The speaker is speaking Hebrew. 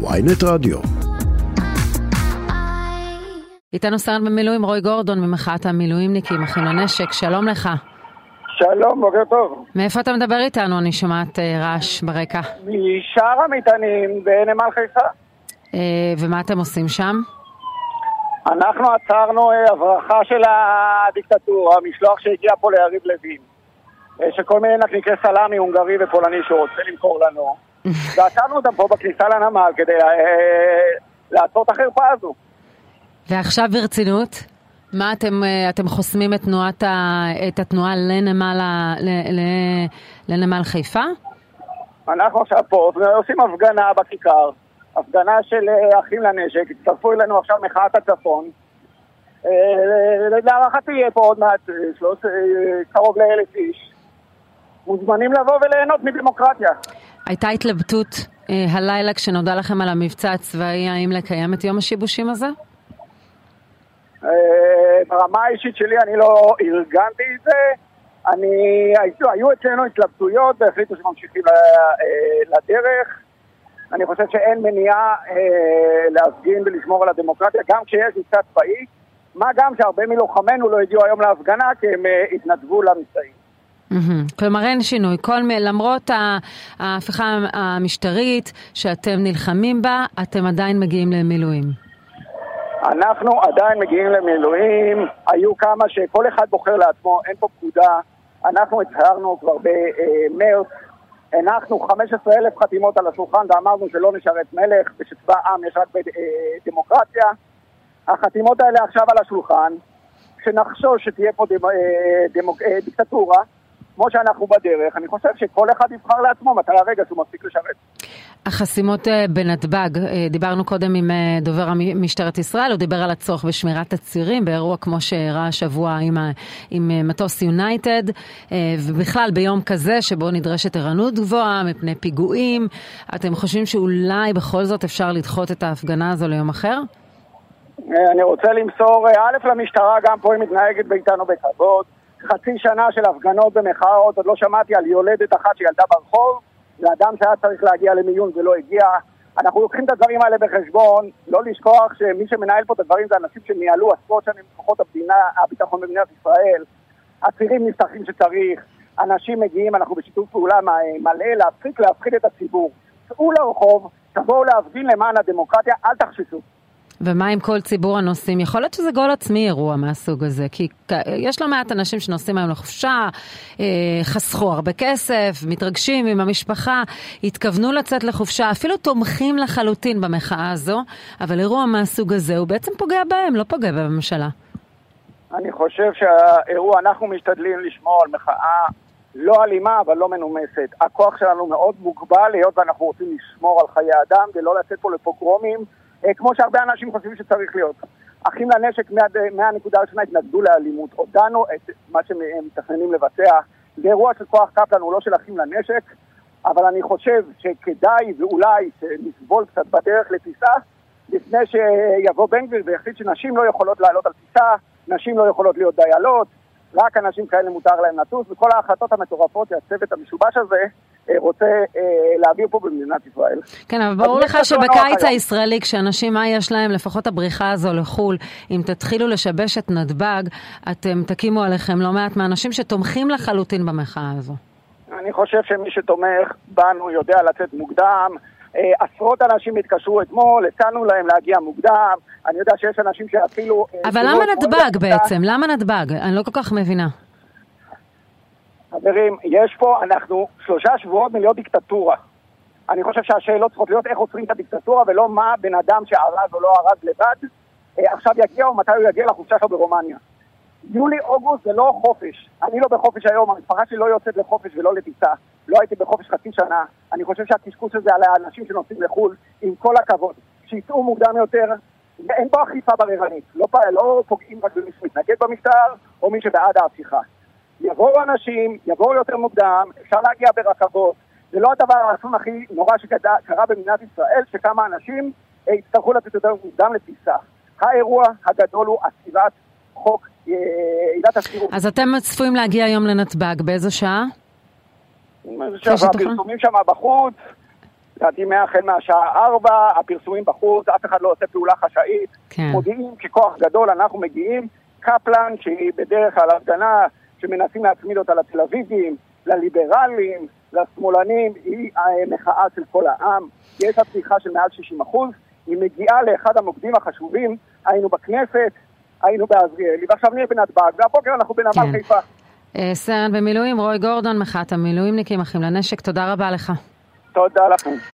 ויינט רדיו. איתנו סרן במילואים רוי גורדון ממחאת המילואימניקים, אחים לנשק, שלום לך. שלום, בוקר טוב. מאיפה אתה מדבר איתנו? אני שומעת אה, רעש ברקע. משער המטענים בנמל חיפה. אה, ומה אתם עושים שם? אנחנו עצרנו אה, הברחה של הדיקטטורה, משלוח שהגיע פה ליריב לוין. אה, שכל מיני נקניקי סלאמי הונגרי ופולני שהוא רוצה למכור לנו. ועצרנו אותם פה בכניסה לנמל כדי אה, לעצור את החרפה הזו. ועכשיו ברצינות, מה אתם, אה, אתם חוסמים את, תנועת ה, את התנועה לנמל, ה- ל, ל, לנמל חיפה? אנחנו עכשיו פה עושים הפגנה בכיכר, הפגנה של אה, אחים לנשק, הצטרפו אלינו עכשיו מחאת הצפון. להערכתי יהיה פה עוד מעט שלוש, קרוב לאלף איש. מוזמנים לבוא וליהנות מדמוקרטיה. הייתה התלבטות אה, הלילה כשנודע לכם על המבצע הצבאי, האם לקיים את יום השיבושים הזה? אה, ברמה האישית שלי אני לא ארגנתי את זה. אני, היו, היו אצלנו התלבטויות והחליטו שממשיכים אה, לדרך. אני חושב שאין מניעה אה, להפגין ולשמור על הדמוקרטיה, גם כשיש מבצע צבאי. מה גם שהרבה מלוחמינו לא הגיעו היום להפגנה כי הם אה, התנדבו למבצעים. מהמם. כלומר אין שינוי, כל, למרות ההפיכה המשטרית שאתם נלחמים בה, אתם עדיין מגיעים למילואים. אנחנו עדיין מגיעים למילואים, היו כמה שכל אחד בוחר לעצמו, אין פה פקודה. אנחנו הצהרנו כבר במרץ, הנחנו 15 אלף חתימות על השולחן ואמרנו שלא נשרת מלך ושצבא עם יש רק בדמוקרטיה. החתימות האלה עכשיו על השולחן, כשנחשוש שתהיה פה אה, דמוק, אה, דיקטטורה, כמו שאנחנו בדרך, אני חושב שכל אחד יבחר לעצמו מתי הרגע שהוא מפסיק לשרת. החסימות אה, בנתב"ג, אה, דיברנו קודם עם אה, דובר משטרת ישראל, הוא דיבר על הצורך בשמירת הצירים באירוע כמו שאירע השבוע עם, ה- עם מטוס יונייטד, ובכלל ביום כזה שבו נדרשת ערנות גבוהה מפני פיגועים. אתם חושבים שאולי בכל זאת אפשר לדחות את ההפגנה הזו ליום אחר? אני רוצה למסור, א', למשטרה, גם פה היא מתנהגת איתנו בכבוד. חצי שנה של הפגנות במחאות, עוד לא שמעתי על יולדת אחת שילדה ברחוב, ואדם שהיה צריך להגיע למיון ולא הגיע. אנחנו לוקחים את הדברים האלה בחשבון, לא לשכוח שמי שמנהל פה את הדברים זה אנשים שניהלו עשרות שנים המדינה, הביטחון במדינת ישראל. הצירים נפתחים שצריך, אנשים מגיעים, אנחנו בשיתוף פעולה מלא להפסיק להפחיד את הציבור. צאו לרחוב, תבואו להפגין למען הדמוקרטיה, אל תחששו. ומה עם כל ציבור הנוסעים? יכול להיות שזה גול עצמי אירוע מהסוג הזה, כי יש לא מעט אנשים שנוסעים היום לחופשה, אה, חסכו הרבה כסף, מתרגשים עם המשפחה, התכוונו לצאת לחופשה, אפילו תומכים לחלוטין במחאה הזו, אבל אירוע מהסוג הזה הוא בעצם פוגע בהם, לא פוגע בממשלה. אני חושב שהאירוע, אנחנו משתדלים לשמור על מחאה לא אלימה, אבל לא מנומסת. הכוח שלנו מאוד מוגבל, היות ואנחנו רוצים לשמור על חיי אדם ולא לצאת פה לפוגרומים, כמו שהרבה אנשים חושבים שצריך להיות. אחים לנשק מה- מהנקודה הראשונה התנגדו לאלימות. הודענו את מה שהם מתכננים לבצע. זה אירוע של כוח קפלן, הוא לא של אחים לנשק, אבל אני חושב שכדאי ואולי שנסבול קצת בדרך לטיסה, לפני שיבוא בן גביר ויחליט שנשים לא יכולות לעלות על טיסה, נשים לא יכולות להיות דיילות, רק אנשים כאלה מותר להם לטוס, וכל ההחלטות המטורפות שהצוות המשובש הזה אה, רוצה אה, להעביר פה במדינת ישראל. כן, אבל ברור לך שבקיץ. הישראלי, כשאנשים, מה יש להם, לפחות הבריחה הזו לחו"ל, אם תתחילו לשבש את נתב"ג, אתם תקימו עליכם לא מעט מהאנשים שתומכים לחלוטין במחאה הזו. אני חושב שמי שתומך בנו יודע לצאת מוקדם. אה, עשרות אנשים התקשרו אתמול, הצענו להם להגיע מוקדם. אני יודע שיש אנשים שאפילו... אה, אבל למה נתב"ג. בעצם? למה נתב"ג? אני לא כל כך מבינה. חברים, יש פה, אנחנו שלושה שבועות מלהיות דיקטטורה. אני חושב שהשאלות צריכות להיות איך עוצרים את הדיקטטורה ולא מה בן אדם שארז או לא ארז לבד אה, עכשיו יגיע או מתי הוא יגיע לחופשה שלו ברומניה. יולי-אוגוסט זה לא חופש. אני לא בחופש היום, המשפחה שלי לא יוצאת לחופש ולא לטיסה. לא הייתי בחופש חצי שנה. אני חושב שהקשקוש הזה על האנשים שנוסעים לחו"ל, עם כל הכבוד, שיצאו מוקדם יותר, ואין פה אכיפה בררנית. לא, לא פוגעים רק במי שמתנגד במשטר או מי שבעד ההפיכה. יבואו אנשים, יבואו יותר מוקדם, אפשר להגיע ברכבות. זה לא הדבר האסון הכי נורא שקרה במדינת ישראל, שכמה אנשים אה, יצטרכו לצאת יותר מוקדם לטיסה. האירוע הגדול הוא עצירת חוק אה, עילת הסבירות. אז אתם צפויים להגיע היום לנתב"ג, באיזו שעה? הפרסומים שם בחוץ, לדעתי מהחל מהשעה 4, הפרסומים בחוץ, אף אחד לא עושה פעולה חשאית. כן. מודיעים ככוח גדול, אנחנו מגיעים. קפלן, שהיא בדרך כלל הפגנה שמנסים להצמיד אותה לתל אביבים, לליברלים, לשמאלנים, היא המחאה של כל העם. יש לה תמיכה של מעל 60 אחוז. היא מגיעה לאחד המוקדים החשובים, היינו בכנסת, היינו בעזריאלי, ועכשיו נהיה בנתב"ג, והבוקר אנחנו בנמל כן. חיפה. אה, סרן במילואים רוי גורדון, מחאת המילואימניקים, אחים לנשק, תודה רבה לך. תודה לכם.